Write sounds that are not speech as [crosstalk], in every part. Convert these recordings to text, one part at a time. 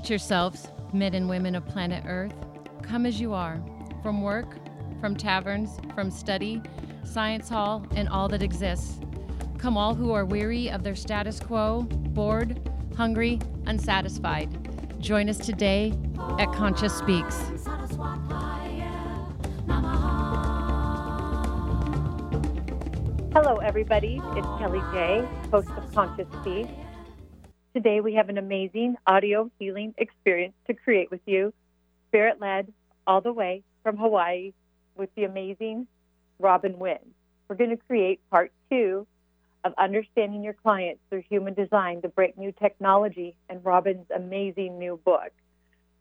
Seat yourselves, men and women of planet Earth. Come as you are, from work, from taverns, from study, science hall, and all that exists. Come, all who are weary of their status quo, bored, hungry, unsatisfied. Join us today at Conscious Speaks. Hello, everybody. It's Kellie J, host of Conscious Speaks. Today, we have an amazing audio healing experience to create with you, spirit led, all the way from Hawaii, with the amazing Robin Winn. We're going to create part two of understanding your clients through human design to break new technology and Robin's amazing new book.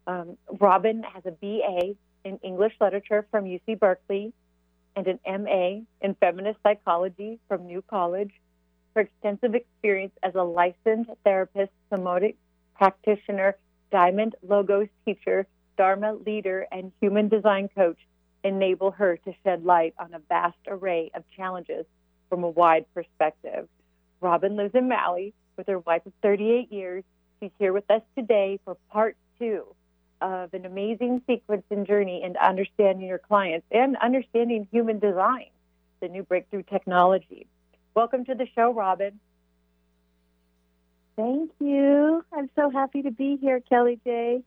Um, Robin has a BA in English literature from UC Berkeley and an MA in feminist psychology from New College. Her extensive experience as a licensed therapist, somatic practitioner, diamond logos teacher, Dharma leader, and human design coach enable her to shed light on a vast array of challenges from a wide perspective. Robin lives in Maui with her wife of 38 years. She's here with us today for part two of an amazing sequence and journey into understanding your clients and understanding human design, the new breakthrough technology. Welcome to the show, Robin. Thank you. I'm so happy to be here, Kellie J.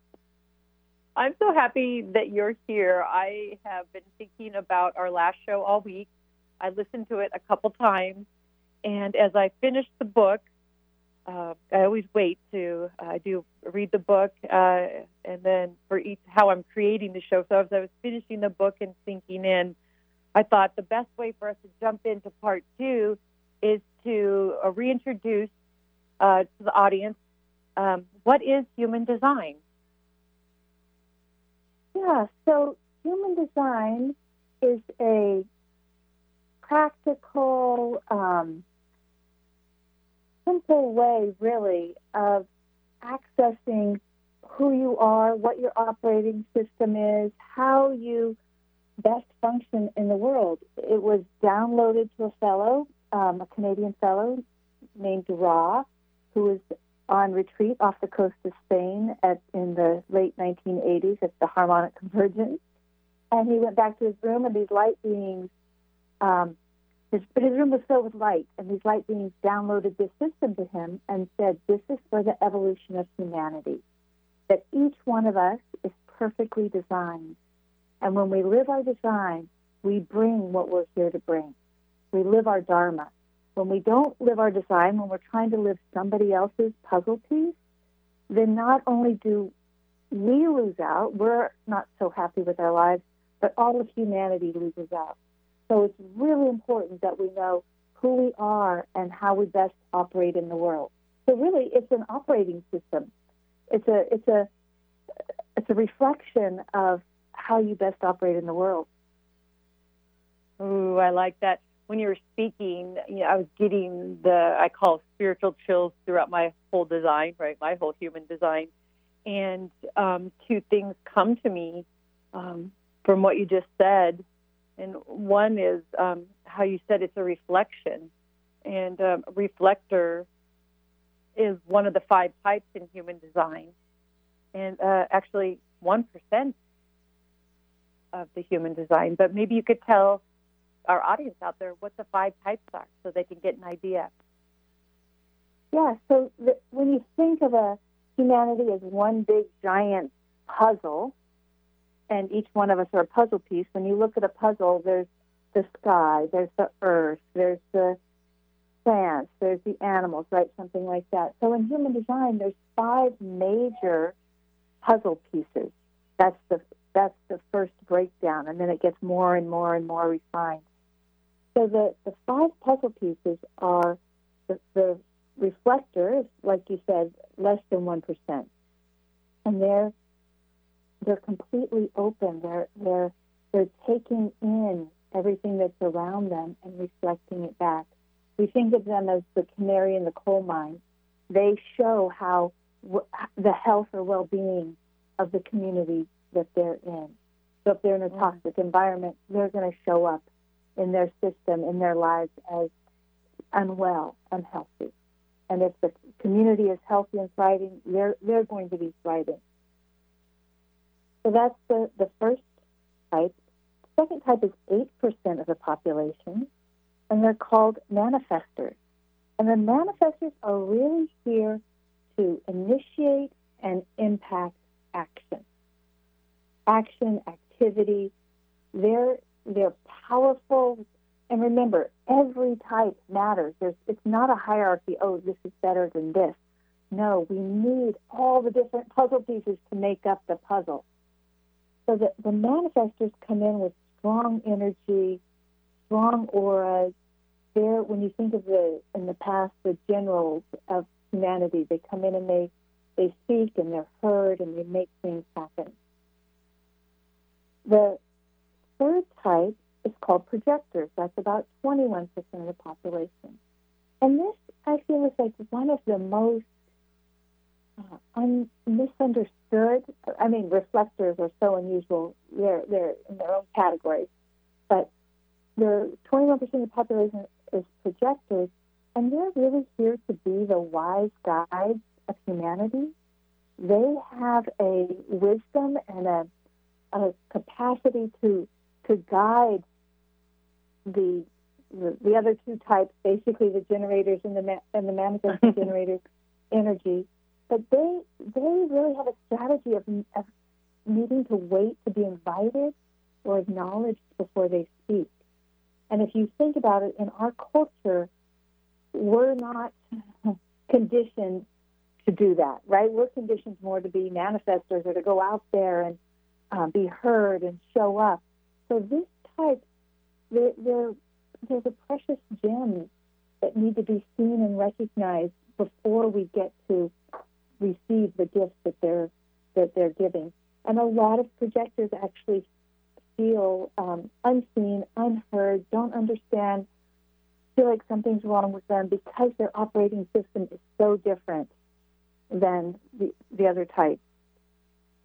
I'm so happy that you're here. I have been thinking about our last show all week. I listened to it a couple times, and as I finished the book, uh, I always wait to uh, do read the book, uh, and then for each how I'm creating the show. So as I was finishing the book and thinking in, I thought the best way for us to jump into part two is to uh, reintroduce uh, to the audience um, what is human design. Yeah, so human design is a practical, um, simple way, really, of accessing who you are, what your operating system is, how you best function in the world. It was downloaded to a fellow, um, a Canadian fellow named Ra, who was on retreat off the coast of Spain at, in the late 1980s at the Harmonic Convergence. And he went back to his room, and these light beings, um, his, but his room was filled with light, and these light beings downloaded this system to him and said, This is for the evolution of humanity. That each one of us is perfectly designed. And when we live our design, we bring what we're here to bring. We live our Dharma. When we don't live our design, when we're trying to live somebody else's puzzle piece, then not only do we lose out, we're not so happy with our lives, but all of humanity loses out. So it's really important that we know who we are and how we best operate in the world. So really, it's an operating system. It's a it's a it's a reflection of how you best operate in the world. Ooh, I like that when you were speaking, you know, I was getting the I call spiritual chills throughout my whole design, right? My whole human design, and um, two things come to me um, from what you just said, and one is um, how you said it's a reflection, and um, reflector is one of the five types in human design, and uh, actually one percent of the human design. But maybe you could tell our audience out there what the five types are so they can get an idea. Yeah, so the, when you think of a humanity as one big giant puzzle, and each one of us are a puzzle piece, when you look at a puzzle, there's the sky, there's the earth, there's the plants, there's the animals, right? Something like that. So in human design, there's five major puzzle pieces. That's the that's the first breakdown, and then it gets more and more and more refined. So the, the five puzzle pieces are the, the reflector, like you said, less than 1%. And they're, they're completely open. They're, they're, they're taking in everything that's around them and reflecting it back. We think of them as the canary in the coal mine. They show how w- the health or well-being of the community that they're in. So if they're in a mm. toxic environment, they're going to show up in their system, in their lives as unwell, unhealthy. And if the community is healthy and thriving, they're, they're going to be thriving. So that's the, the first type. The second type is 8% of the population, and they're called manifestors. And the manifestors are really here to initiate and impact action. Action, activity, they're, they're powerful. And remember, every type matters. There's, it's not a hierarchy, oh, this is better than this. No, we need all the different puzzle pieces to make up the puzzle. So that the manifestors come in with strong energy, strong auras. They're, when you think of the, in the past, the generals of humanity, they come in and they, they speak and they're heard and they make things happen. The third type is called projectors. That's about 21% of the population. And this, I feel, is like one of the most uh, un- misunderstood. I mean, reflectors are so unusual; they're they're in their own category. But the 21% of the population is projectors, and they're really here to be the wise guides of humanity. They have a wisdom and a, a capacity to to guide the, the the other two types, basically the generators and the ma- and the manifesting [laughs] generators energy but they they really have a strategy of, of needing to wait to be invited or acknowledged before they speak. And if you think about it, in our culture, we're not [laughs] conditioned to do that, right? We're conditioned more to be manifestors or to go out there and uh, be heard and show up. So this type, they're, they're, there's a precious gem that need to be seen and recognized before we get to receive the gifts that they're that they're giving. And a lot of projectors actually feel um, unseen, unheard, don't understand, feel like something's wrong with them because their operating system is so different than the, the other types.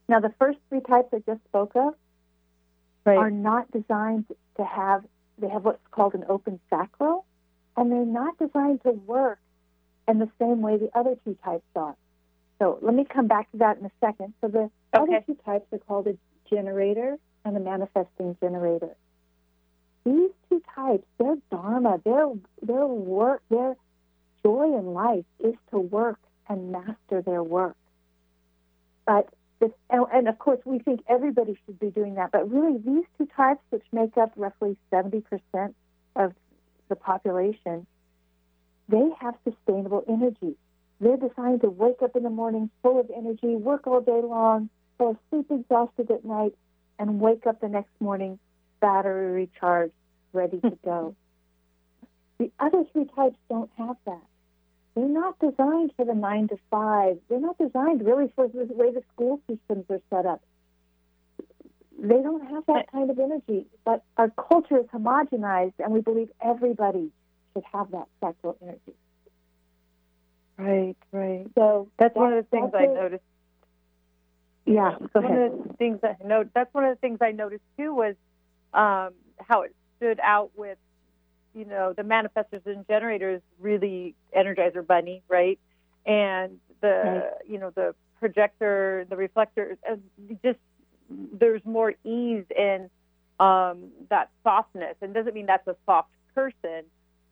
Now, the first three types I just spoke of right. are not designed to have, they have what's called an open sacral, and they're not designed to work in the same way the other two types are. So let me come back to that in a second. So the okay. other two types are called a generator and a manifesting generator. These two types, their dharma, their their work, their joy in life is to work and master their work. But this, and, of course, we think everybody should be doing that. But really, these two types, which make up roughly seventy percent of the population, they have sustainable energy. They're designed to wake up in the morning full of energy, work all day long, fall asleep exhausted at night, and wake up the next morning battery recharged, ready to go. the other three types don't have that. They're not designed for the nine to five. They're not designed really for the way the school systems are set up. They don't have that kind of energy. But our culture is homogenized, and we believe everybody should have that sacral energy. Right, right. So that's, one of the things I noticed. Yeah, go one ahead. of the things I know that's one of the things I noticed too was um, how it stood out with you know the manifestors and generators really energizer bunny, right? And the right. you know the projector, the reflector, just there's more ease in um, that softness, and doesn't mean that's a soft person,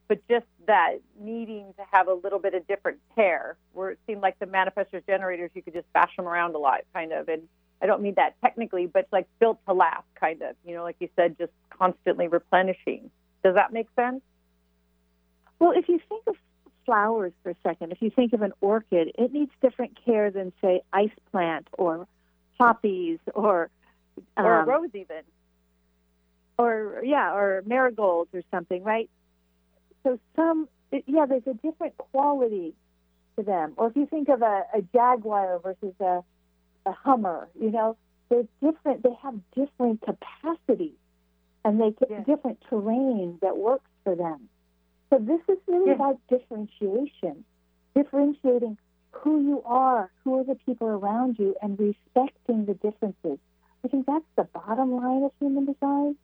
but just that needing to have a little bit of different care, where it seemed like the manifestors generators, you could just bash them around a lot, kind of. And I don't mean that technically, but like built to last, kind of. You know, like you said, just constantly replenishing. Does that make sense? Well, if you think of flowers for a second, if you think of an orchid, it needs different care than, say, ice plant or poppies or um, or a um, rose, even. Or yeah, or marigolds or something, right? so some, yeah, there's a different quality to them. Or if you think of a, a Jaguar versus a, a Hummer, you know, they're different. They have different capacities, and they get yeah. different terrain that works for them. So this is really yeah. about differentiation, differentiating who you are, who are the people around you, and respecting the differences. I think that's the bottom line of human design.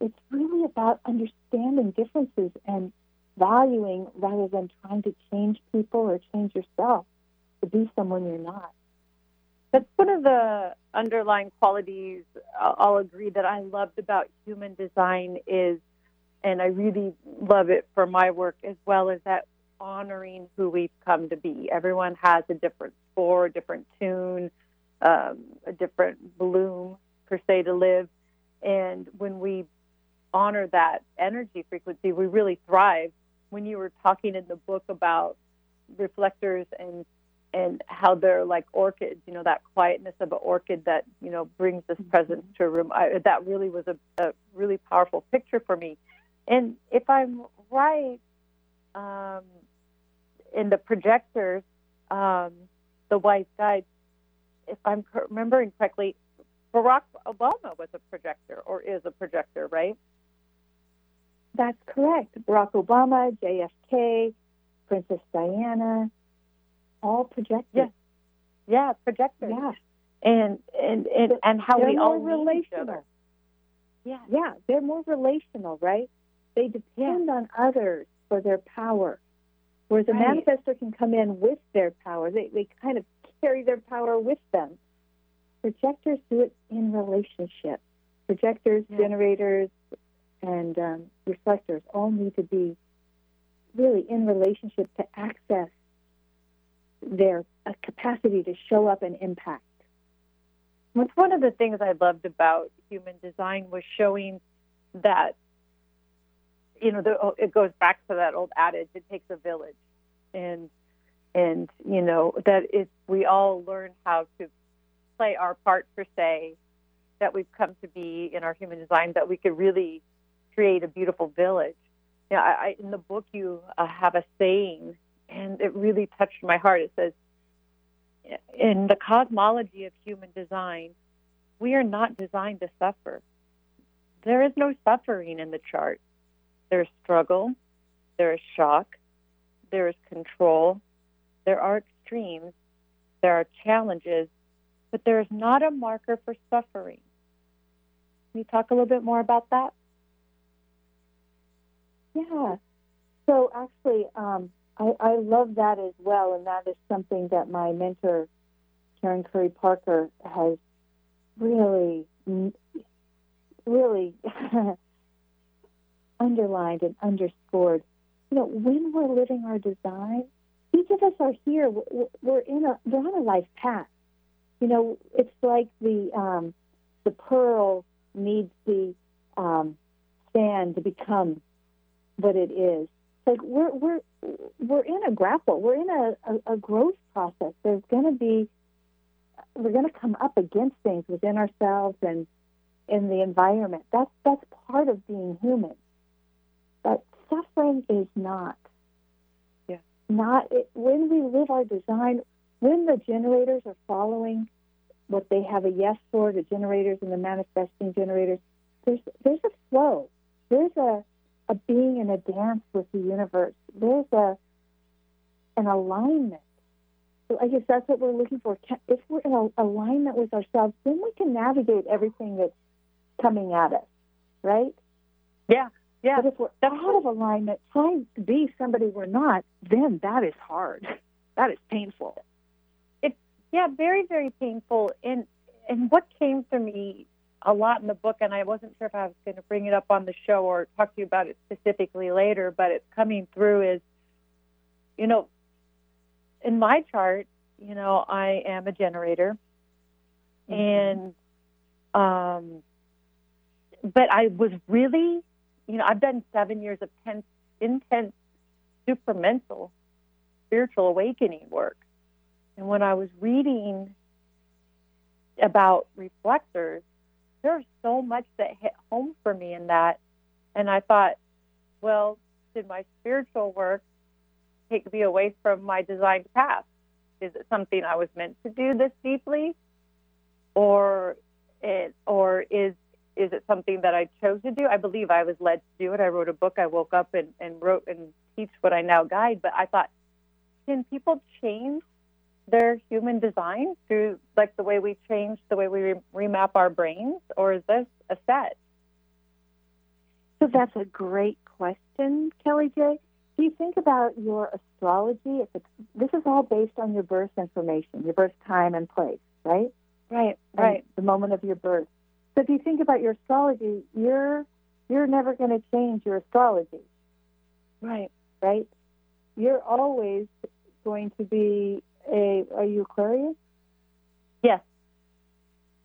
It's really about understanding differences and valuing rather than trying to change people or change yourself to be someone you're not. That's one of the underlying qualities I'll agree that I loved about human design is, and I really love it for my work as well, is that honoring who we've come to be. Everyone has a different score, a different tune, um, a different bloom per se to live. And when we honor that energy frequency, we really thrive. When you were talking in the book about reflectors and and how they're like orchids, you know, that quietness of an orchid that, you know, brings this mm-hmm. presence to a room. I, that really was a, a really powerful picture for me. And if I'm right, um, in the projectors, um, the wise guide, if I'm remembering correctly, Barack Obama was a projector or is a projector, right? That's correct. Barack Obama, JFK, Princess Diana, all projectors. Yeah, yeah, projectors. Yeah, and and and, and how they're we all relational. Yeah, yeah, they're more relational, right? They depend yeah. on others for their power. Whereas a manifestor can come in with their power. They they kind of carry their power with them. Projectors do it in relationship. Projectors, yeah. generators, and um, reflectors all need to be really in relationship to access their uh, capacity to show up and impact. What's one of the things I loved about human design was showing that, you know, the, oh, it goes back to that old adage: it takes a village, and and you know that if we all learn how to play our part per se, that we've come to be in our human design, that we could really create a beautiful village. I, I, in the book you uh, have a saying and it really touched my heart. It says, in the cosmology of human design, we are not designed to suffer. There is no suffering in the chart. There's struggle, there is shock, there is control, there are extremes, there are challenges, but there is not a marker for suffering. Can you talk a little bit more about that? Yeah. So actually, um, I, I love that as well, and that is something that my mentor, Karen Curry Parker, has really, really [laughs] underlined and underscored. You know, when we're living our design, each of us are here. We're in a we're on a life path. You know, it's like the um, the pearl needs the um, sand to become what it is like we're we're we're in a grapple. We're in a, a, a growth process. There's going to be we're going to come up against things within ourselves and in the environment. That's that's part of being human. But suffering is not. Yeah. Not it, when we live our design. When the generators are following what they have a yes for, the generators and the manifesting generators, there's there's a flow. There's a a being in a dance with the universe. There's a an alignment. So I guess that's what we're looking for. If we're in a, alignment with ourselves, then we can navigate everything that's coming at us, right? Yeah, yeah. But if we're out of alignment, trying to be somebody we're not, then that is hard. [laughs] That is painful. It's yeah, very very painful. And and what came to me a lot in the book, and I wasn't sure if I was going to bring it up on the show or talk to you about it specifically later, but it's coming through is, you know, in my chart, you know, I am a generator, mm-hmm. and, um, but I was really, you know, I've done seven years of tense, intense, supramental spiritual awakening work. And when I was reading about reflectors, there's so much that hit home for me in that. And I thought, well, did my spiritual work take me away from my designed path? Is it something I was meant to do this deeply? Or it or is is it something that I chose to do? I believe I was led to do it. I wrote a book. I woke up and, and wrote and teach what I now guide. But I thought, can people change their human design through like the way we change the way we re- remap our brains, or is this a set? So that's a great question, Kellie J. So you think about your astrology. It's a, this is all based on your birth information, your birth time and place, right? Right, And right. the moment of your birth. So if you think about your astrology, you're you're never going to change your astrology, Right. right? You're always going to be a. Are you Aquarius? Yes.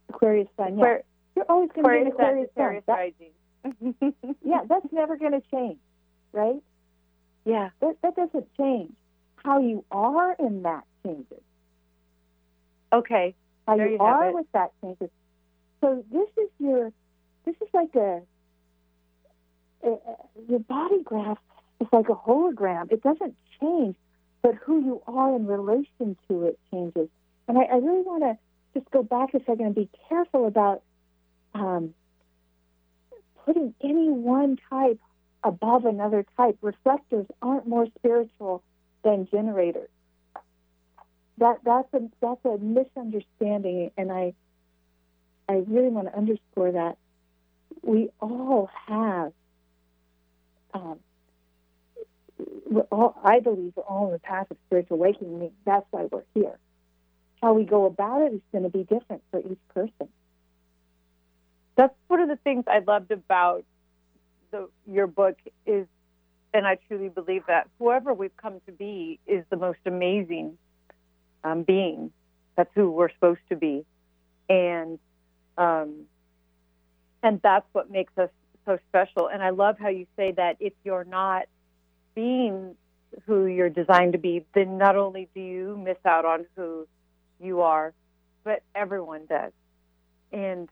Aquarius sign. Yeah. Aquar- You're always going to be an Aquarius. Sagittarius That- rising. [laughs] yeah, that's never going to change, right? yeah. That, that doesn't change. How you are in that changes. Okay. How There you, you are it. with that changes. So this is your, this is like a, a, a your body graph is like a hologram. It doesn't change, but who you are in relation to it changes. And I, I really want to just go back a second and be careful about um, putting any one type above another type. Reflectors aren't more spiritual than generators. That that's a that's a misunderstanding, and I I really want to underscore that we all have. Um, all, I believe we're all on the path of spiritual awakening. That's why we're here. How we go about it is going to be different for each person. That's one of the things I loved about the, your book is, and I truly believe that whoever we've come to be is the most amazing um, being. That's who we're supposed to be, and um, and that's what makes us so special. And I love how you say that if you're not being who you're designed to be, then not only do you miss out on who you are, but everyone does. And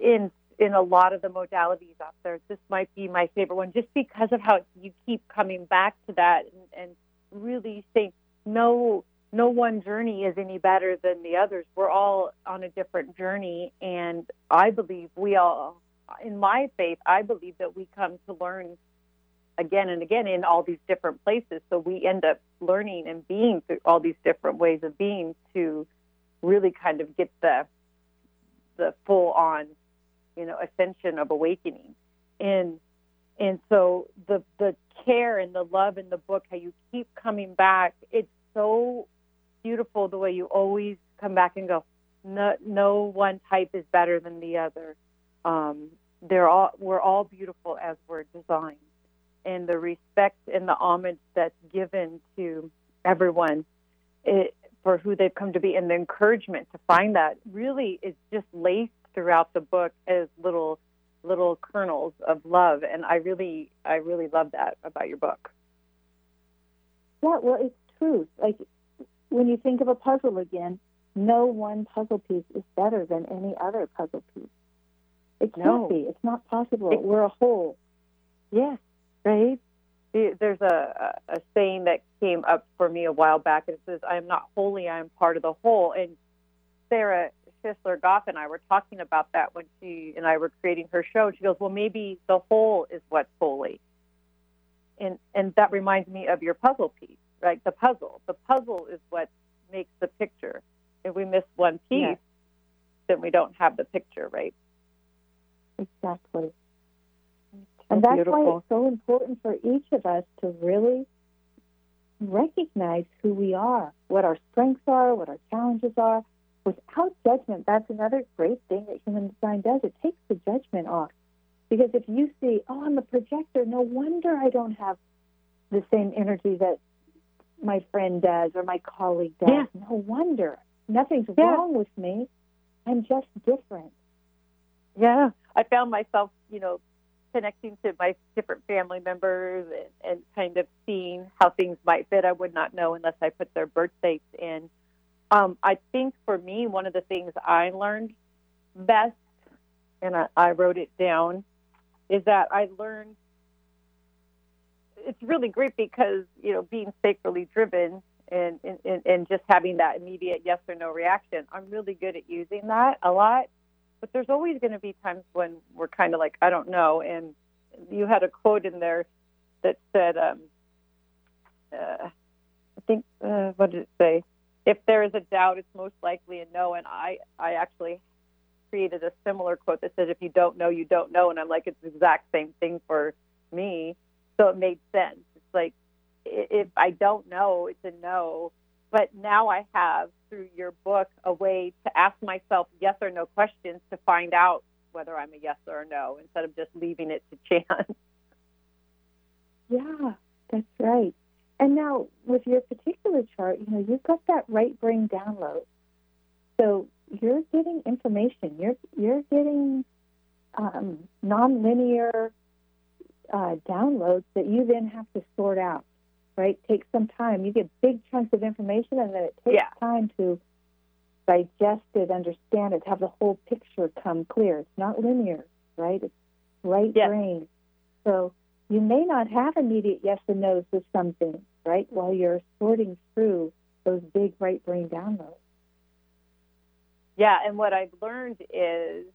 in in a lot of the modalities out there, this might be my favorite one, just because of how you keep coming back to that and, and really saying no no one journey is any better than the others. We're all on a different journey, and I believe we all, in my faith, I believe that we come to learn again and again in all these different places. So we end up learning and being through all these different ways of being to really kind of get the the full on, you know, ascension of awakening. And and so the the care and the love in the book, how you keep coming back, it's so beautiful the way you always come back and go, no, no one type is better than the other. Um, they're all we're all beautiful as we're designed, and the respect and the homage that's given to everyone it, for who they've come to be, and the encouragement to find that really is just laced throughout the book as little little kernels of love, and I really I really love that about your book. Yeah, well, it's true. Like when you think of a puzzle again, no one puzzle piece is better than any other puzzle piece. It can't No. be. It's not possible. It- We're a whole. Yes, right. There's a, a saying that came up for me a while back, and it says, "I am not holy, I am part of the whole." And Sarah Schisler Goff and I were talking about that when she and I were creating her show. She goes, "Well, maybe the whole is what's holy," and and that reminds me of your puzzle piece, right? The puzzle. The puzzle is what makes the picture. If we miss one piece, then we don't have the picture, right? Exactly. So and that's why it's so important for each of us to really recognize who we are, what our strengths are, what our challenges are, without judgment. That's another great thing that human design does. It takes the judgment off. Because if you see, oh, I'm a projector, no wonder I don't have the same energy that my friend does or my colleague does. Yeah. No wonder. Nothing's Yeah. wrong with me. I'm just different. Yeah, I found myself, you know, connecting to my different family members and, and kind of seeing how things might fit. I would not know unless I put their birth dates in. Um, I think for me, one of the things I learned best, and I, I wrote it down, is that I learned. It's really great because you know being sacrally driven and, and and just having that immediate yes or no reaction. I'm really good at using that a lot but there's always going to be times when we're kind of like I don't know. And you had a quote in there that said, um, uh, I think uh, what did it say? If there is a doubt, it's most likely a no. And I I actually created a similar quote that said, if you don't know, you don't know. And I'm like, it's the exact same thing for me. So it made sense. It's like if I don't know, it's a no. But now I have through your book a way to ask myself yes or no questions to find out whether I'm a yes or a no instead of just leaving it to [laughs] chance. Yeah, that's right. And now with your particular chart, you know, you've got that right brain download. So you're getting information. You're you're getting um, nonlinear uh, downloads that you then have to sort out. Right? Takes some time. You get big chunks of information, and then it takes yeah. time to digest it, understand it, have the whole picture come clear. It's not linear, right? It's right yes. brain. So you may not have immediate yes and no's with something, right? While you're sorting through those big right brain downloads. Yeah, and what I've learned is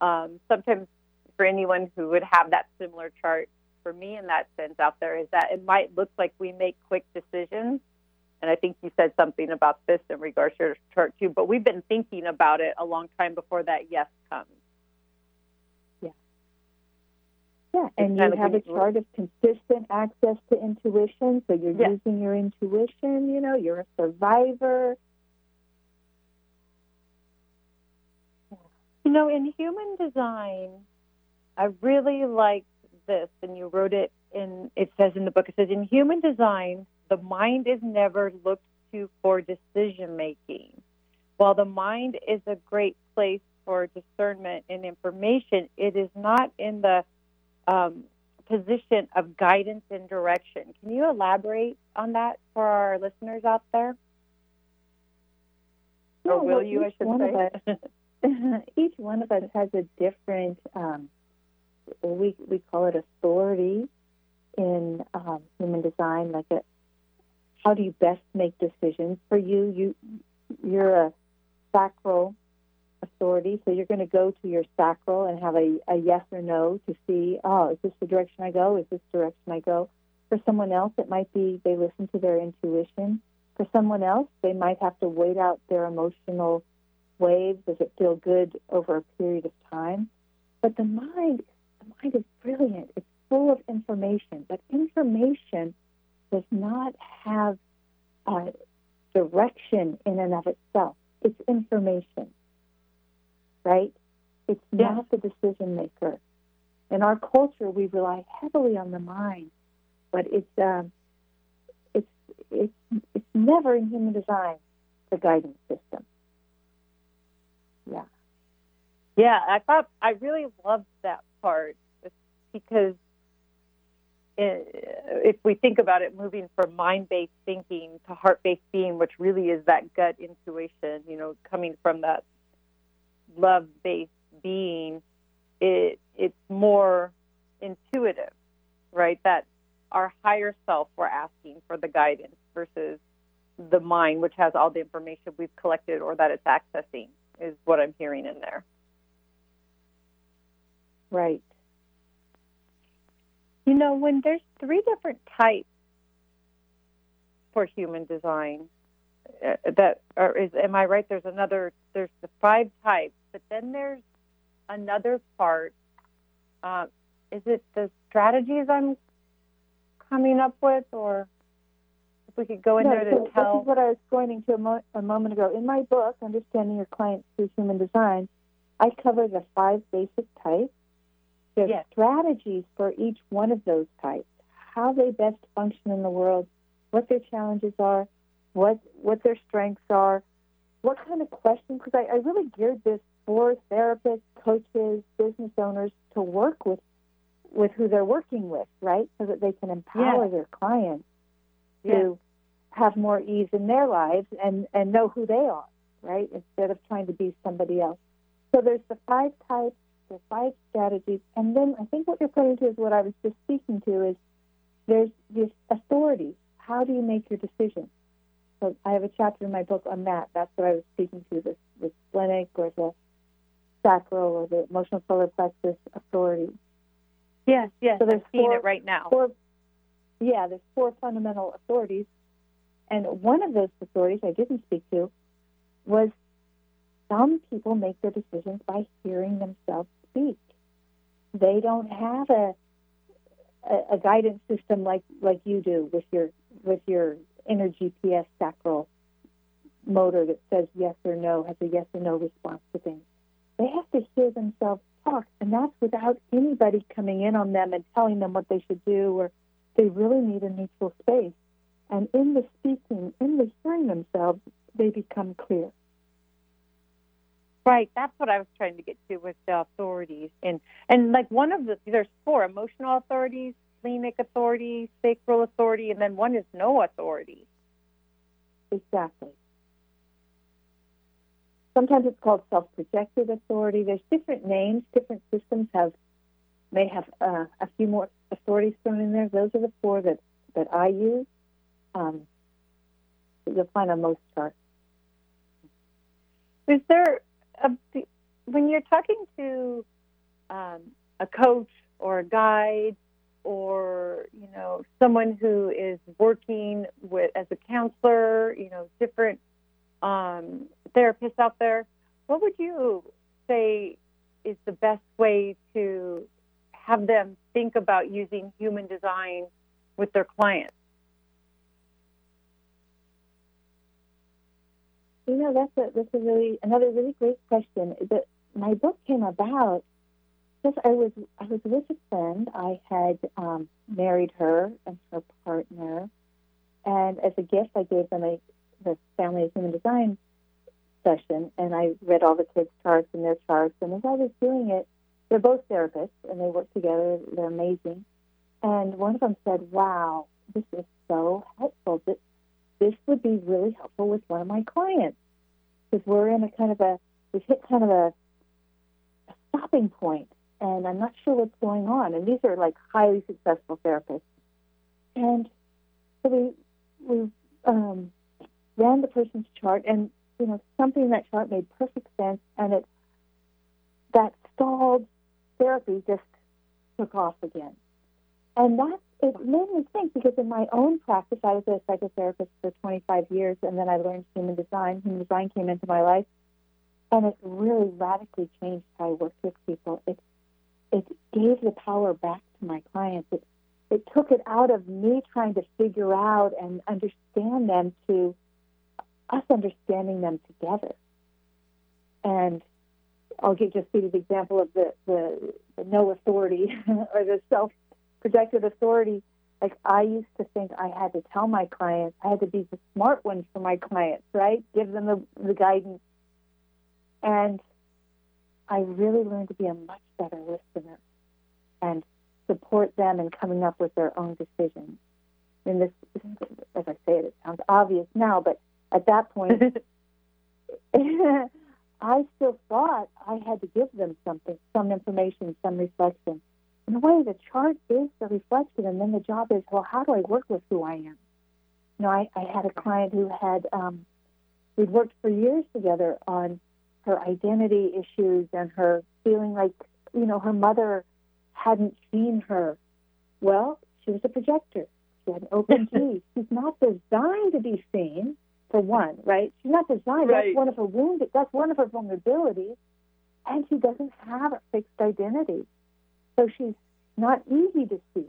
um, sometimes for anyone who would have that similar chart, for me in that sense out there, is that it might look like we make quick decisions. And I think you said something about this in regards to your chart too, but we've been thinking about it a long time before that yes comes. Yeah. Yeah, and you have a chart of consistent access to intuition. So you're yeah. using your intuition, you know, you're a survivor You know, in human design, I really like this, and you wrote it in, it says in the book, it says, in human design, the mind is never looked to for decision making. While the mind is a great place for discernment and information, it is not in the um, position of guidance and direction. Can you elaborate on that for our listeners out there? Yeah, or will you, I should say? [laughs] each one of us has a different, um, we, we call it authority in um, human design, like a, how do you best make decisions for you? You, you're a sacral authority, so you're going to go to your sacral and have a, a yes or no to see, oh, is this the direction I go? Is this the direction I go? For someone else, it might be they listen to their intuition. For someone else, they might have to wait out their emotional waves? Does it feel good over a period of time? But the mind, the mind is brilliant. It's full of information, but information does not have uh, direction in and of itself. It's information, right? It's yeah. not the decision maker. In our culture, we rely heavily on the mind, but it's um, it's it's it's never in human design the guidance system. Yeah. Yeah, I thought I really loved that part because if we think about it, moving from mind-based thinking to heart-based being, which really is that gut intuition, you know, coming from that love-based being, it it's more intuitive, right? That our higher self we're asking for the guidance versus the mind, which has all the information we've collected or that it's accessing is what I'm hearing in there. Right. You know, when there's three different types for human design, uh, that or is am I right? There's another. There's the five types, but then there's another part. Uh, is it the strategies I'm coming up with, or if we could go in no, there to so tell. This is what I was pointing to a, mo- a moment ago. In my book, Understanding Your Clients Through Human Design, I cover the five basic types. There's yes. strategies for each one of those types, how they best function in the world, what their challenges are, what what their strengths are, what kind of questions. Because I, I really geared this for therapists, coaches, business owners to work with with who they're working with, right? So that they can empower yes. their clients to have more ease in their lives and, and know who they are, right? Instead of trying to be somebody else. So there's the five types, the five strategies, and then I think what you're pointing to is what I was just speaking to is there's this authority. How do you make your decisions? So I have a chapter in my book on that. That's what I was speaking to, this the splenic or the sacral or the emotional solar plexus authority. Yes, yes, so I'm seeing it right now. Four, yeah, there's four fundamental authorities and one of those authorities I didn't speak to was some people make their decisions by hearing themselves speak. They don't have a a, a guidance system like like you do with your with your inner GPS sacral motor that says yes or no, has a yes or no response to things. They have to hear themselves talk, and that's without anybody coming in on them and telling them what they should do, or they really need a neutral space. And in the speaking, in the hearing themselves, they become clear. Right, that's what I was trying to get to with the authorities, and and like one of the there's four emotional authorities, splenic authority, sacral authority, and then one is no authority. Exactly. Sometimes it's called self-projected authority. There's different names. Different systems have may have uh, a few more authorities thrown in there. Those are the four that that I use. Um, you'll find on most charts. Is there when you're talking to um, a coach or a guide or you know someone who is working with as a counselor, you know different um, therapists out there, what would you say is the best way to have them think about using human design with their clients? You know, that's a that's a really another really great question. That my book came about because I was I was with a friend. I had um, married her and her partner, and as a gift, I gave them a the family of human design session, and I read all the kids' charts and their charts. And as I was doing it, they're both therapists and they work together. They're amazing. And one of them said, "Wow, this is so helpful. This this would be really helpful with one of my clients because we're in a kind of a we've hit kind of a, a stopping point, and I'm not sure what's going on. And these are like highly successful therapists, and so we we um, ran the person's chart, and you know something in that chart made perfect sense, and it that stalled therapy just took off again, and that it made me think because in my own practice, I was a psychotherapist for 25 years, and then I learned human design. Human design came into my life, and it really radically changed how I worked with people. It it gave the power back to my clients. It it took it out of me trying to figure out and understand them to us understanding them together. And I'll give just you the example of the, the, the no authority [laughs] or the self projected authority. Like I used to think I had to tell my clients, I had to be the smart one for my clients, right? Give them the, the guidance. And I really learned to be a much better listener and support them in coming up with their own decisions. And this, as I say it, it sounds obvious now, but at that point, [laughs] [laughs] I still thought I had to give them something, some information, some reflection. In a way, the chart is the reflection, and then the job is, well, how do I work with who I am? You know, I, I had a client who had, um, we'd worked for years together on her identity issues and her feeling like, you know, her mother hadn't seen her. Well, she was a projector. She had an open [laughs] G. She's not designed to be seen for one, right? She's not designed. Right. That's one of her wounds. That's one of her vulnerabilities, and she doesn't have a fixed identity, so she's not easy to see.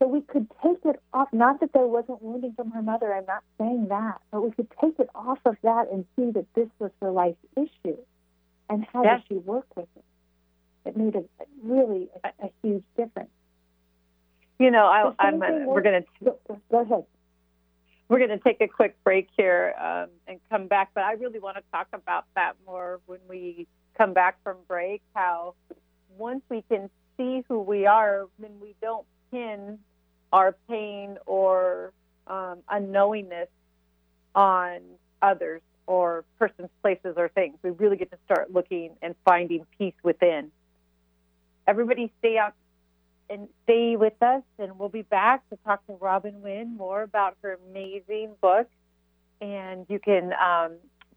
So we could take it off. Not that there wasn't wounding from her mother. I'm not saying that, but we could take it off of that and see that this was her life issue, and how Yes. does she work with it? It made a really a, a huge difference. You know, I, I'm. we're going to go ahead. we're going to take a quick break here um, and come back. But I really want to talk about that more when we come back from break. How once we can see who we are, then we don't pin our pain or um, unknowingness on others or persons, places, or things. We really get to start looking and finding peace within. Everybody, stay out and stay with us, and we'll be back to talk to Robin Winn more about her amazing book. And you can um,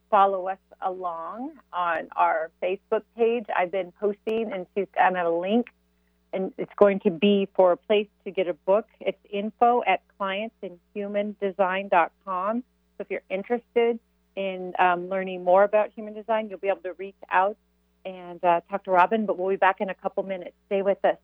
follow us along on our Facebook page. I've been posting, and she's got a link, and it's going to be for a place to get a book. It's info at clientsinhumandesign.com. So if you're interested in um, learning more about human design, you'll be able to reach out and uh, talk to Robin. But we'll be back in a couple minutes. Stay with us.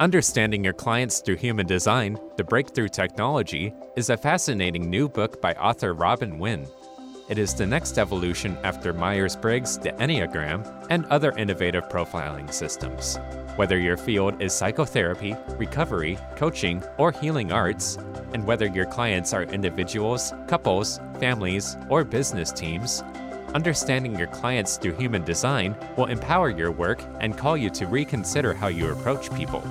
Understanding Your Clients Through Human Design The Breakthrough Technology is a fascinating new book by author Robin Winn. It is the next evolution after Myers Briggs, the Enneagram, and other innovative profiling systems. Whether your field is psychotherapy, recovery, coaching, or healing arts, and whether your clients are individuals, couples, families, or business teams, understanding your clients through human design will empower your work and call you to reconsider how you approach people.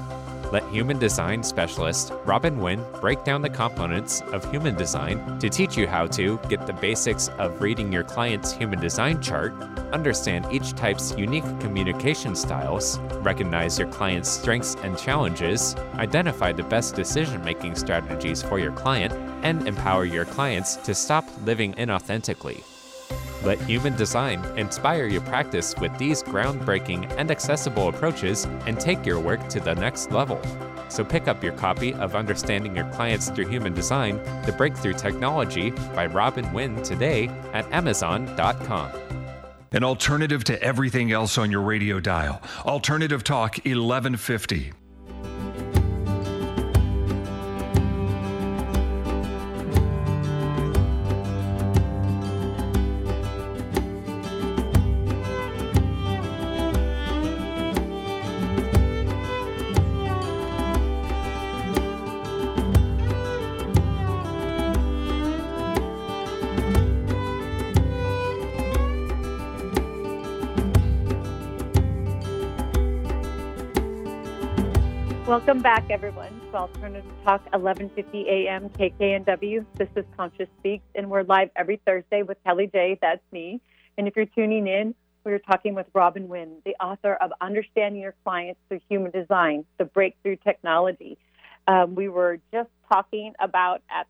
Let human design specialist Robin Winn break down the components of human design to teach you how to get the basics of reading your client's human design chart, understand each type's unique communication styles, recognize your client's strengths and challenges, identify the best decision making strategies for your client, and empower your clients to stop living inauthentically. Let human design inspire your practice with these groundbreaking and accessible approaches and take your work to the next level. So pick up your copy of Understanding Your Clients Through Human Design The Breakthrough Technology by Robin Winn today at Amazon.com. An alternative to everything else on your radio dial. Alternative Talk 1150. Everyone, to Alternative Talk, 11:50 a.m. KKNW. This is Conscious Speaks, and we're live every Thursday with Kellie J. That's me. And if you're tuning in, we're talking with Robin Winn, the author of Understanding Your Clients Through Human Design: The Breakthrough Technology. Um, we were just talking about at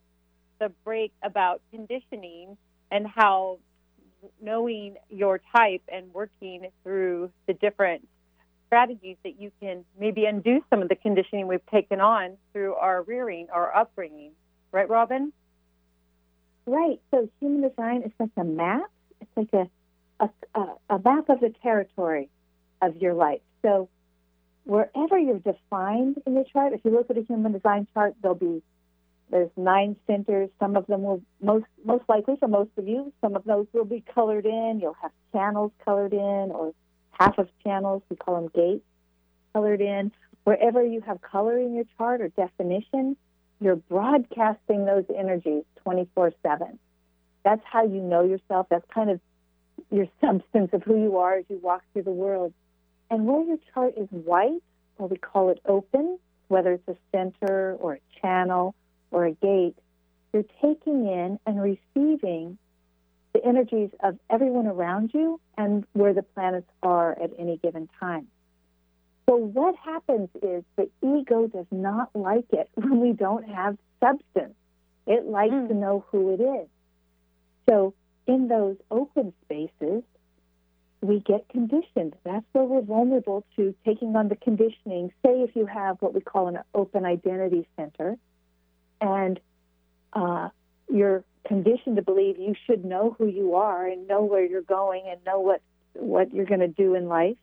the break about conditioning and how knowing your type and working through the different strategies that you can maybe undo some of the conditioning we've taken on through our rearing or upbringing. Right, Robin? Right. So human design is like a map. It's like a, a, a map of the territory of your life. So wherever you're defined in your chart, if you look at a human design chart, there'll be there's nine centers. Some of them will most most likely for most of you, some of those will be colored in. You'll have channels colored in or half of channels, we call them gates, colored in. Wherever you have color in your chart or definition, you're broadcasting those energies 24 7. That's how you know yourself. That's kind of your [laughs] substance of who you are as you walk through the world. And where your chart is white, or we call it open, whether it's a center or a channel or a gate, you're taking in and receiving the energies of everyone around you and where the planets are at any given time. So, what happens is the ego does not like it when we don't have substance. It likes mm. to know who it is. So, in those open spaces, we get conditioned. That's where we're vulnerable to taking on the conditioning. Say, if you have what we call an open identity center, and uh, you're conditioned to believe you should know who you are and know where you're going and know what what you're going to do in life.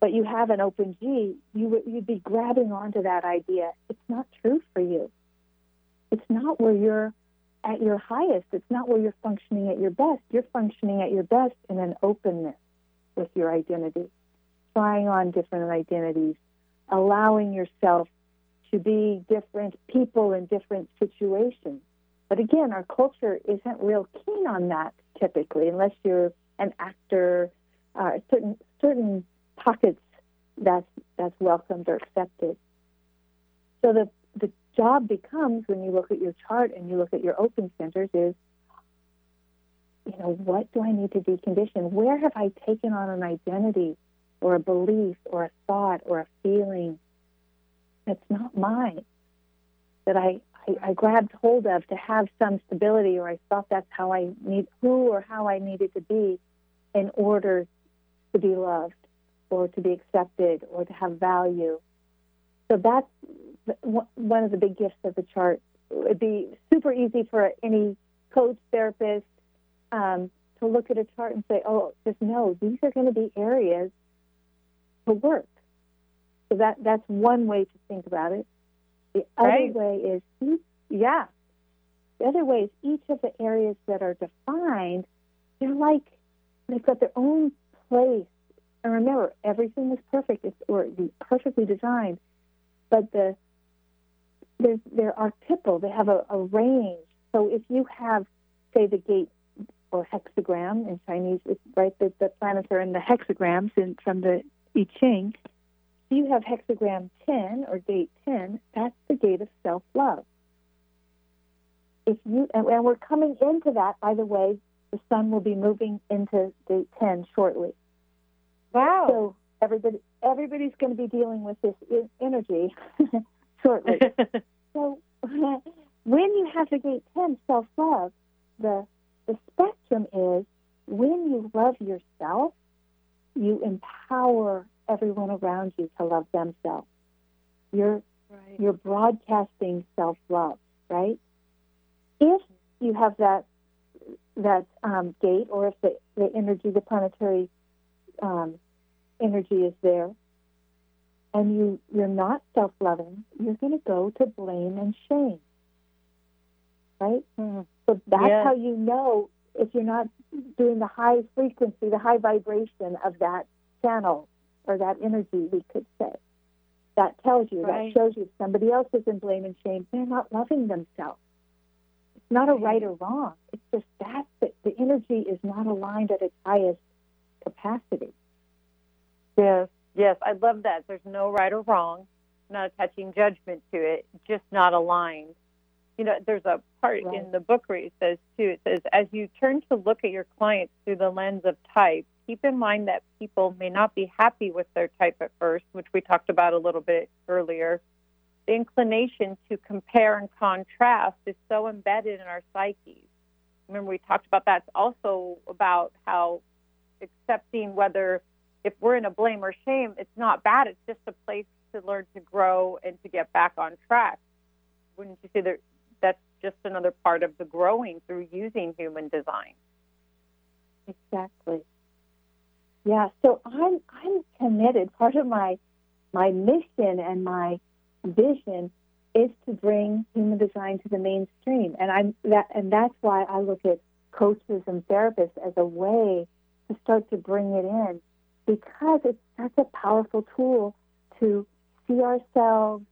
But you have an open G, you you'd be grabbing onto that idea. It's not true for you. It's not where you're at your highest. It's not where you're functioning at your best. You're functioning at your best in an openness with your identity, trying on different identities, allowing yourself to be different people in different situations. But again, our culture isn't real keen on that typically, unless you're an actor. Uh, certain certain pockets that's that's welcomed or accepted. So the the job becomes when you look at your chart and you look at your open centers is, you know, what do I need to decondition? Where have I taken on an identity or a belief or a thought or a feeling that's not mine? That I I, I grabbed hold of to have some stability, or I thought that's how I need who or how I needed to be in order to be loved or to be accepted or to have value. So that's one of the big gifts of the chart. It would be super easy for any coach, therapist um, to look at a chart and say, oh, just know these are going to be areas to work. So that, that's one way to think about it. The right. other way is, each, yeah, the other way is each of the areas that are defined, they're like, they've got their own place. And remember, everything is perfect it's, or perfectly designed, but the they're, they're archetypal. They have a, a range. So if you have, say, the gate or hexagram in Chinese, it's right that the planets are in the hexagrams in, from the I Ching. You have hexagram 10 or gate 10, that's the gate of self love. If you and, and we're coming into that, by the way, the sun will be moving into gate 10 shortly. Wow. So everybody everybody's going to be dealing with this energy [laughs] shortly. [laughs] so [laughs] when you have the gate 10 self love, the the spectrum is when you love yourself, you empower everyone around you to love themselves. You're right. you're broadcasting self love, right? If you have that that um, gate, or if the, the energy, the planetary um, energy is there, and you you're not self loving, you're going to go to blame and shame, right? Mm-hmm. So that's yes. how you know if you're not doing the high frequency, the high vibration of that channel or that energy, we could say. That tells you, right. that shows you somebody else is in blame and shame, they're not loving themselves. It's not a right or wrong. It's just that the, the energy is not aligned at its highest capacity. Yes, yes, I love that. There's no right or wrong, not attaching judgment to it, just not aligned you know, there's a part right. in the book where it says too, it says, as you turn to look at your clients through the lens of type, keep in mind that people may not be happy with their type at first, which we talked about a little bit earlier. The inclination to compare and contrast is so embedded in our psyches. Remember, we talked about that. It's also about how accepting whether if we're in a blame or shame, it's not bad. It's just a place to learn to grow and to get back on track. Wouldn't you say that that's just another part of the growing through using human design. Exactly. Yeah, so I'm I'm committed. Part of my my mission and my vision is to bring human design to the mainstream, and I'm that and that's why I look at coaches and therapists as a way to start to bring it in because it's such a powerful tool to see ourselves,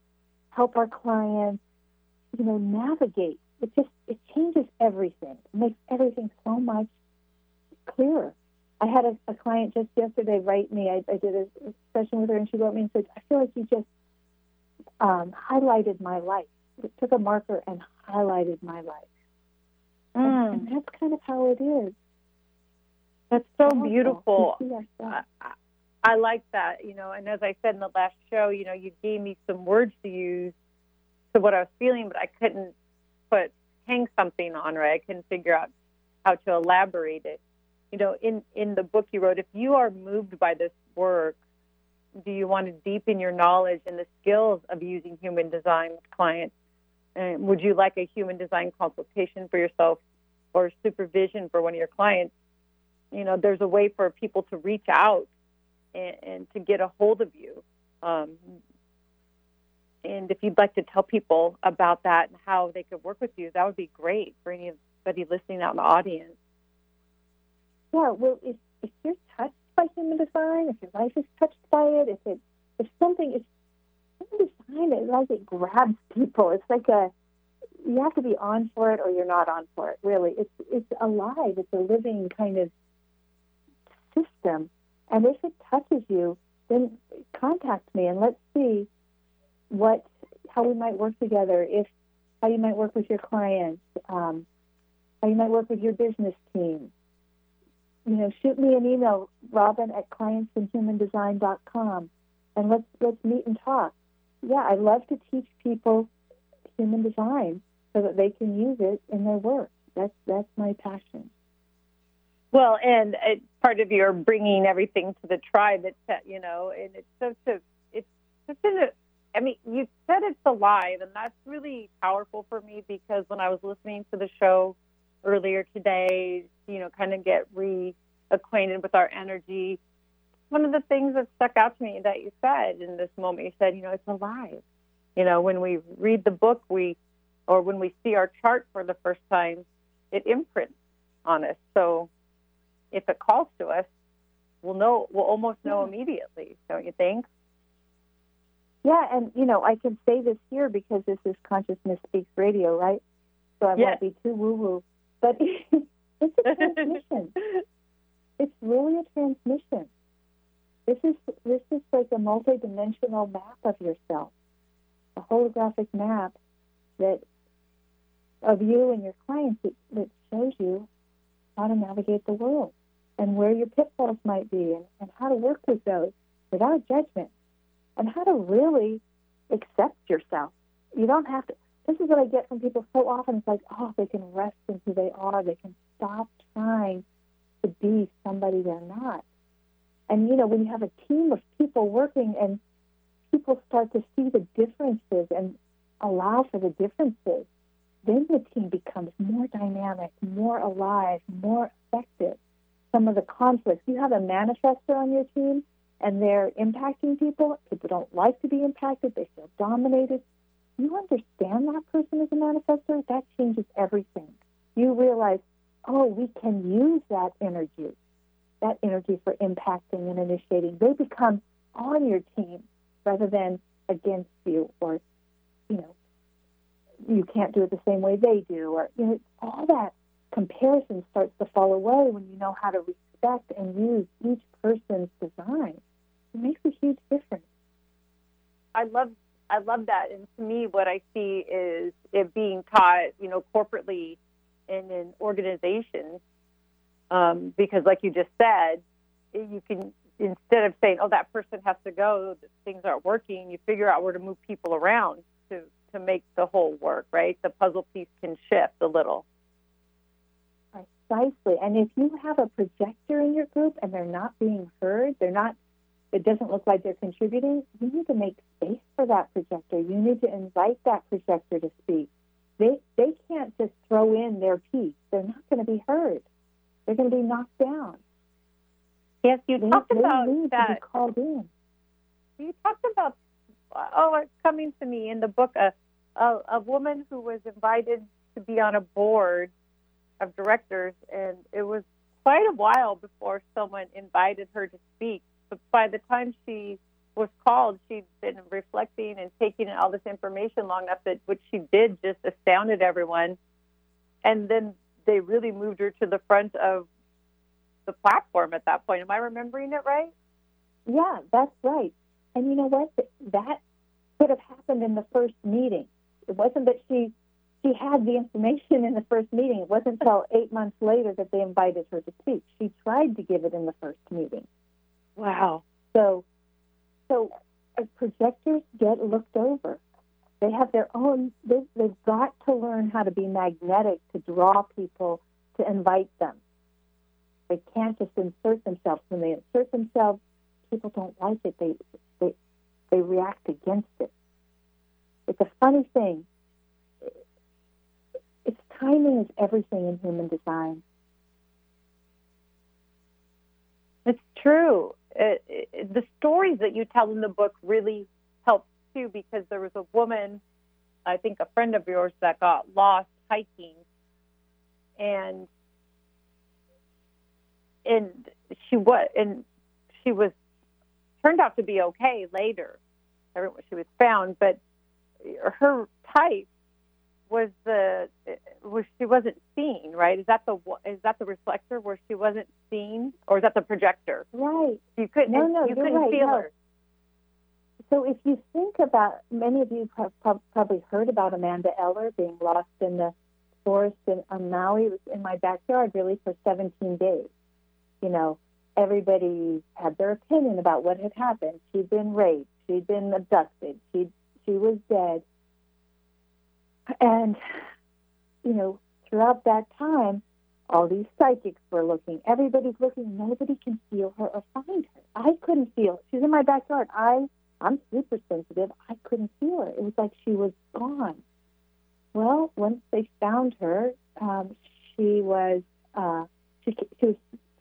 help our clients, you know, navigate. It just it changes everything. It makes everything so much clearer. I had a, a client just yesterday write me. I, I did a, session with her, and she wrote me and said, "I feel like you just um, highlighted my life. It took a marker and highlighted my life." Mm. And, and that's kind of how it is. That's so beautiful. I, I like that, you know. And as I said in the last show, you know, you gave me some words to use to what I was feeling, but I couldn't put hang something on right. I couldn't figure out how to elaborate it. You know, in in the book you wrote, if you are moved by this work, do you want to deepen your knowledge and the skills of using human design with clients? And would you like a human design consultation for yourself or supervision for one of your clients? You know, there's a way for people to reach out and, and to get a hold of you. Um, and if you'd like to tell people about that and how they could work with you, that would be great for anybody listening out in the audience. Yeah, well, if, if you're touched by human design, if your life is touched by it, if it if something is human design, it like it grabs [laughs] people. It's like a you have to be on for it or you're not on for it. Really, it's it's alive. It's a living kind of system, and if it touches you, then contact me and let's see what how we might work together, if how you might work with your clients, um, how you might work with your business team. You know, shoot me an email, Robin at clientsinhumandesign.com, and let's let's meet and talk. Yeah, I love to teach people human design so that they can use it in their work. That's that's my passion. Well, and it's part of your bringing everything to the tribe. It's uh, you know, and it's such a it's such a. I mean, you said it's alive, and that's really powerful for me because when I was listening to the show earlier today, you know, kind of get reacquainted with our energy. One of the things that stuck out to me that you said in this moment, you said, you know, it's alive. You know, when we read the book, we, or when we see our chart for the first time, it imprints on us. So if it calls to us, we'll know, we'll almost know hmm. immediately, don't you think? Yeah, and you know, I can say this here because this is Consciousness Speaks Radio, right? So I yes. won't be too woo woo. But [laughs] it's a transmission. [laughs] it's really a transmission. This is this is like a multidimensional map of yourself, a holographic map that of you and your clients that, that shows you how to navigate the world and where your pitfalls might be and, and how to work with those without judgment and how to really accept yourself. You don't have to. This is what I get from people so often. It's like, oh, they can rest in who they are. They can stop trying to be somebody they're not. And, you know, when you have a team of people working and people start to see the differences and allow for the differences, then the team becomes more dynamic, more alive, more effective. Some of the conflicts, you have a manifestor on your team and they're impacting people. People don't like to be impacted, they feel dominated. You understand that person as a manifestor, that changes everything. You realize, oh, we can use that energy, that energy for impacting and initiating. They become on your team rather than against you or, you know, you can't do it the same way they do, or you know, all that comparison starts to fall away when you know how to respect and use each person's design. It makes a huge difference. I love I love that, and to me, what I see is it being taught, you know, corporately and in organizations, um, because, like you just said, you can instead of saying, "Oh, that person has to go," things aren't working. You figure out where to move people around to to make the whole work, right? The puzzle piece can shift a little. Precisely. And if you have a projector in your group and they're not being heard, they're not, it doesn't look like they're contributing, you need to make space for that projector. You need to invite that projector to speak. They, they can't just throw in their piece. They're not going to be heard. They're going to be knocked down. Yes, you they, talked they about need that. Called in. You talked about oh, it's coming to me in the book a, a a woman who was invited to be on a board of directors, and it was quite a while before someone invited her to speak. But by the time she was called, she'd been reflecting and taking in all this information long enough that what she did just astounded everyone. And then they really moved her to the front of the platform at that point. Am I remembering it right? Yeah, that's right. And you know what? That could have happened in the first meeting. It wasn't that she she had the information in the first meeting. It wasn't until eight months later that they invited her to speak. She tried to give it in the first meeting. Wow. So, so as projectors get looked over. They have their own. They, they've got to learn how to be magnetic to draw people to invite them. They can't just insert themselves. When they insert themselves, people don't like it. They they they react against it. It's a funny thing. It's timing is everything in human design. It's true. It, the stories that you tell in the book really help too, because there was a woman, I think a friend of yours, that got lost hiking, and and she was and she was turned out to be okay later. She was found, but her type was the was she wasn't seen, right? Is that the is that the reflector where she wasn't seen, or is that the projector? Right. You couldn't. No, no, you couldn't right. feel No. her. So if you think about, many of you have probably heard about Amanda Eller being lost in the forest in on Maui. It was in my backyard really for 17 days. You know, everybody had their opinion about what had happened. She'd been raped. She'd been abducted. She she was dead. And, you know, throughout that time, all these psychics were looking. Everybody's looking. Nobody can feel her or find her. I couldn't feel. She's in my backyard. I I'm super sensitive. I couldn't feel her. It was like she was gone. Well, once they found her, um, she was uh, she, she was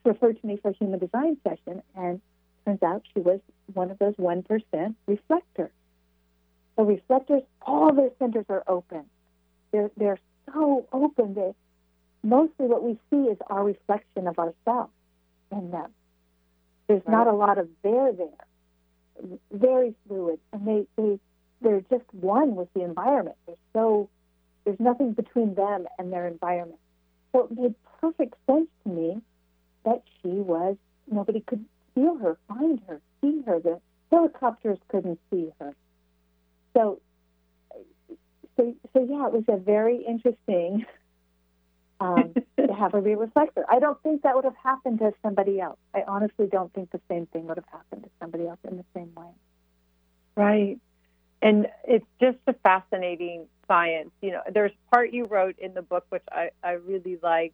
referred to me for a human design session, and turns out she was one of those one percent reflectors. So reflectors, all their centers are open. They're they're so open that mostly what we see is our reflection of ourselves in them. There's right. not a lot of there there. Very fluid, and they they they're just one with the environment. They're so there's nothing between them and their environment. So it made perfect sense to me that she was nobody could feel her, find her, see her. The helicopters couldn't see her. So, so, so yeah, it was a very interesting um, [laughs] to have her be a reflector. I don't think that would have happened to somebody else. I honestly don't think the same thing would have happened to somebody else in the same way. Right. And it's just a fascinating science. You know, there's part you wrote in the book which I, I really like,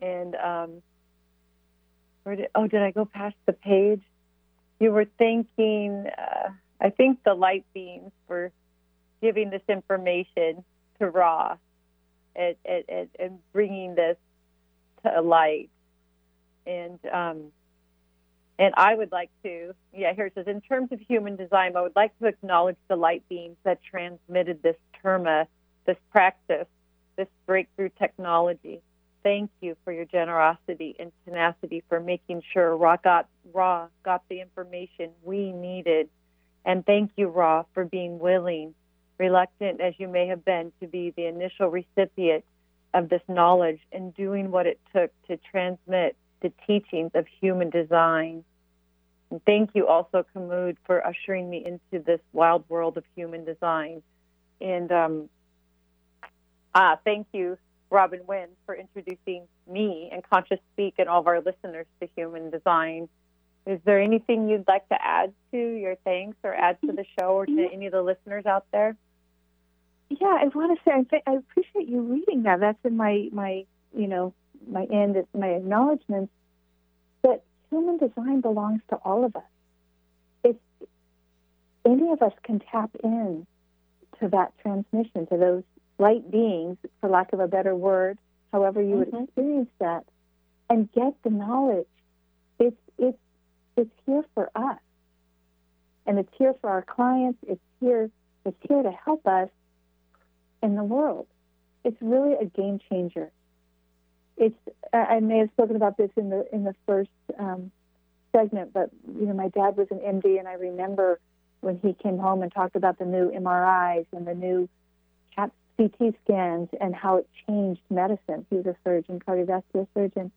and um, where did oh did I go past the page? You were thinking. Uh, I think the light beams were giving this information to Ra and, and, and bringing this to light. And um, and I would like to, yeah, here it says, in terms of human design, I would like to acknowledge the light beams that transmitted this terma, this practice, this breakthrough technology. Thank you for your generosity and tenacity for making sure Ra got, Ra got the information we needed. And thank you, Ra, for being willing reluctant as you may have been to be the initial recipient of this knowledge and doing what it took to transmit the teachings of human design. And thank you also, Kamud, for ushering me into this wild world of human design. And um, ah, thank you, Robin Winn, for introducing me and Conscious Speak and all of our listeners to human design. Is there anything you'd like to add to your thanks or add to the show or to any of the listeners out there? yeah, I want to say I, th- I appreciate you reading that. That's in my my you know my end my acknowledgments that human design belongs to all of us. If any of us can tap in to that transmission to those light beings, for lack of a better word, however you mm-hmm. would experience that, and get the knowledge, it's it's it's here for us, and it's here for our clients. It's here it's here to help us in the world. It's really a game changer. It's I may have spoken about this in the in the first um, segment, but you know my dad was an MD, and I remember when he came home and talked about the new MRIs and the new CT scans and how it changed medicine. He was a surgeon, cardiovascular surgeon,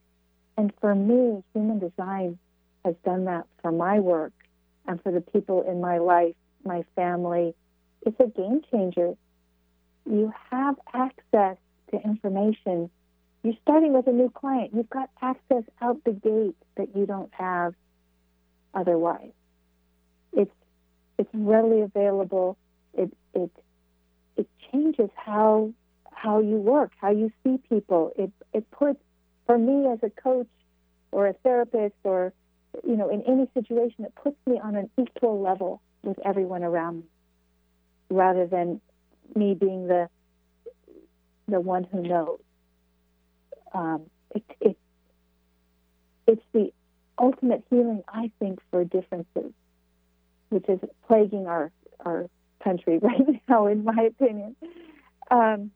and for me, human design has done that for my work and for the people in my life, my family. It's a game changer you have access to information. You're starting with a new client. You've got access out the gate that you don't have otherwise. It's it's readily available. It it it changes how how you work, how you see people. It it puts for me as a coach or a therapist or you know in any situation it puts me on an equal level with everyone around me rather than me being the the one who knows. Um, it, it, it's the ultimate healing, I think, for differences, which is plaguing our our country [laughs] right now, in my opinion. Um,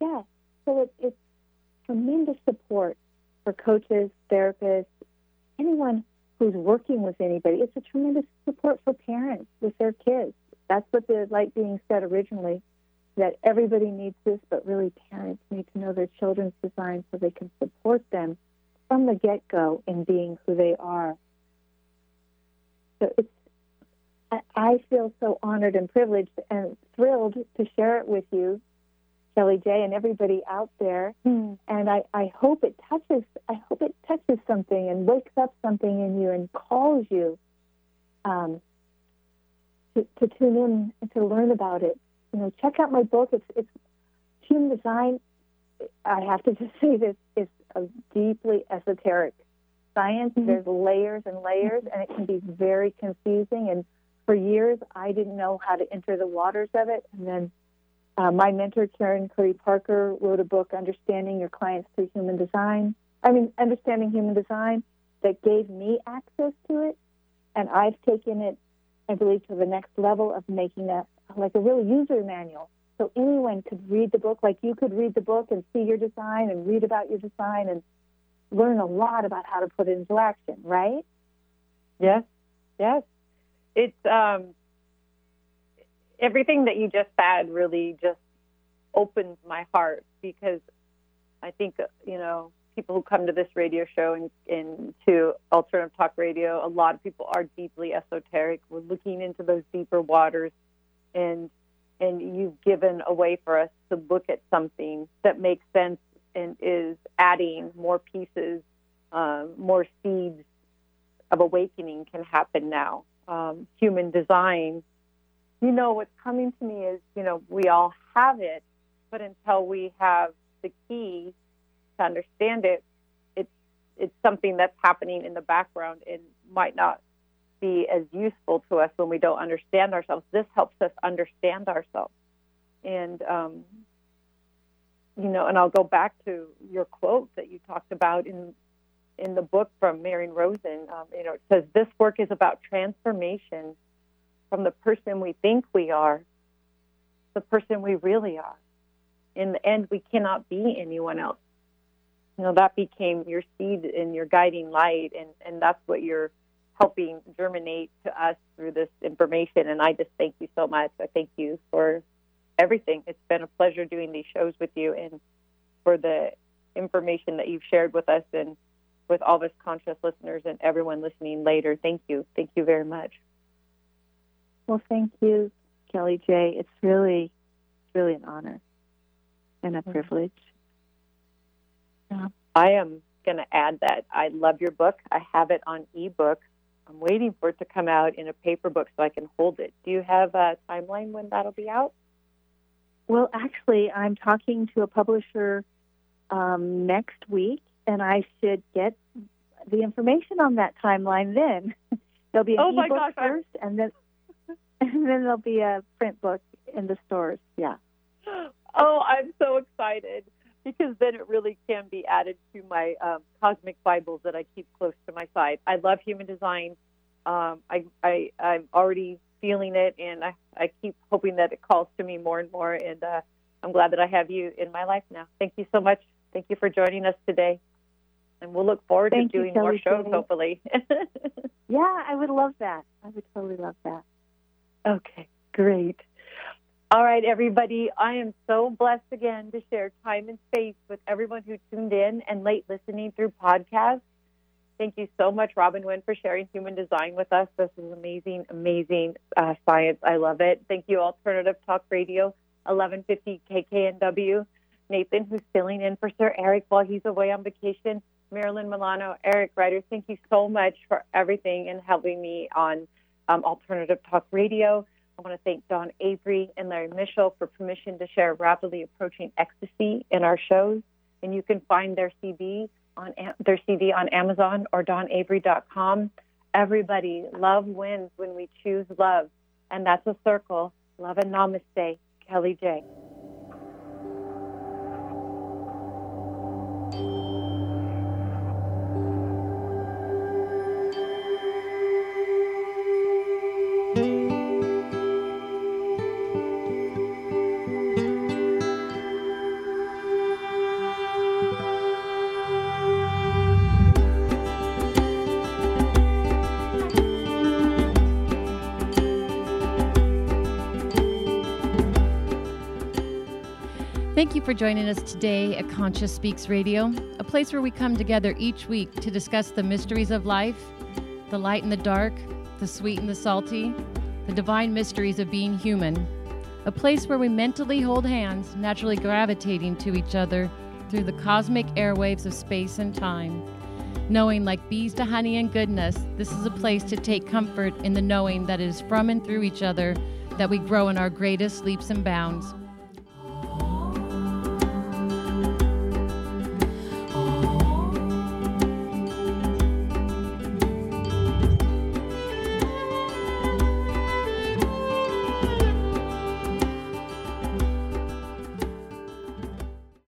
yeah, so it, it's tremendous support for coaches, therapists, anyone who's working with anybody. It's a tremendous support for parents with their kids. That's what the light being said originally, that everybody needs this, but really parents need to know their children's design so they can support them from the get go in being who they are. So it's I feel so honored and privileged and thrilled to share it with you, Kellie J, and everybody out there. Mm. And I, I hope it touches I hope it touches something and wakes up something in you and calls you um, to, to tune in and to learn about it you know, check out my book. It's it's human design. I have to [laughs] just say this is a deeply esoteric science. Mm-hmm. There's layers and layers, and it can be very confusing. And for years, I didn't know how to enter the waters of it. And then uh, my mentor, Karen Curry Parker, wrote a book, Understanding Your Clients Through Human Design. I mean, Understanding Human Design, that gave me access to it. And I've taken it, I believe, to the next level of making that like a real user manual. So anyone could read the book, like you could read the book and see your design and read about your design and learn a lot about how to put it into action, right? Yes, yes. It's um, everything that you just said really just opened my heart because I think you know people who come to this radio show and, and to alternative talk radio, a lot of people are deeply esoteric. We're looking into those deeper waters, and and you've given a way for us to look at something that makes sense and is adding more pieces, um, more seeds of awakening can happen now. Um, human design, you know, what's coming to me is, you know, we all have it, but until we have the key to understand it, it's it's something that's happening in the background and might not be as useful to us when we don't understand ourselves. This helps us understand ourselves, and um, you know, and I'll go back to your quote that you talked about in in the book from Marion Rosen. Um, you know, it says this work is about transformation from the person we think we are, the person we really are. In the end, we cannot be anyone else. You know, that became your seed and your guiding light, and and that's what you're helping germinate to us through this information. And I just thank you so much. I thank you for everything. It's been a pleasure doing these shows with you and for the information that you've shared with us and with all of us conscious listeners and everyone listening later. Thank you. Thank you very much. Well, thank you, Kellie J. It's really, really an honor and a mm-hmm. privilege. Yeah. I am going to add that I love your book. I have it on ebook. I'm waiting for it to come out in a paper book so I can hold it. Do you have a timeline when that'll be out? Well, actually, I'm talking to a publisher um, next week, and I should get the information on that timeline then. [laughs] There'll be an oh ebook gosh, first, and then [laughs] and then there'll be a print book in the stores. Yeah. Oh, I'm so excited because then it really can be added to my um, cosmic Bibles that I keep close to my side. I love human design. Um, I, I I'm already feeling it, and I, I keep hoping that it calls to me more and more. And uh, I'm glad that I have you in my life now. Thank you so much. Thank you for joining us today. And we'll look forward Thank to doing more shows, hopefully. [laughs] yeah, I would love that. I would totally love that. Okay, great. All right, everybody. I am so blessed again to share time and space with everyone who tuned in and late listening through podcasts. Thank you so much, Robin Winn, for sharing human design with us. This is amazing, amazing uh, science. I love it. Thank you, Alternative Talk Radio, 1150 KKNW. Nathan, who's filling in for Sir Eric while he's away on vacation. Marilyn Milano, Eric Ryder, thank you so much for everything and helping me on um, Alternative Talk Radio. I want to thank Don Avery and Larry Mitchell for permission to share rapidly approaching ecstasy in our shows. And you can find their CD on their CD on Amazon or DonAvery.com. Everybody, love wins when we choose love, and that's a circle. Love and namaste, Kellie J. Thank you for joining us today at Conscious Speaks Radio, a place where we come together each week to discuss the mysteries of life, the light and the dark, the sweet and the salty, the divine mysteries of being human. A place where we mentally hold hands, naturally gravitating to each other through the cosmic airwaves of space and time. Knowing, like bees to honey and goodness, this is a place to take comfort in the knowing that it is from and through each other that we grow in our greatest leaps and bounds.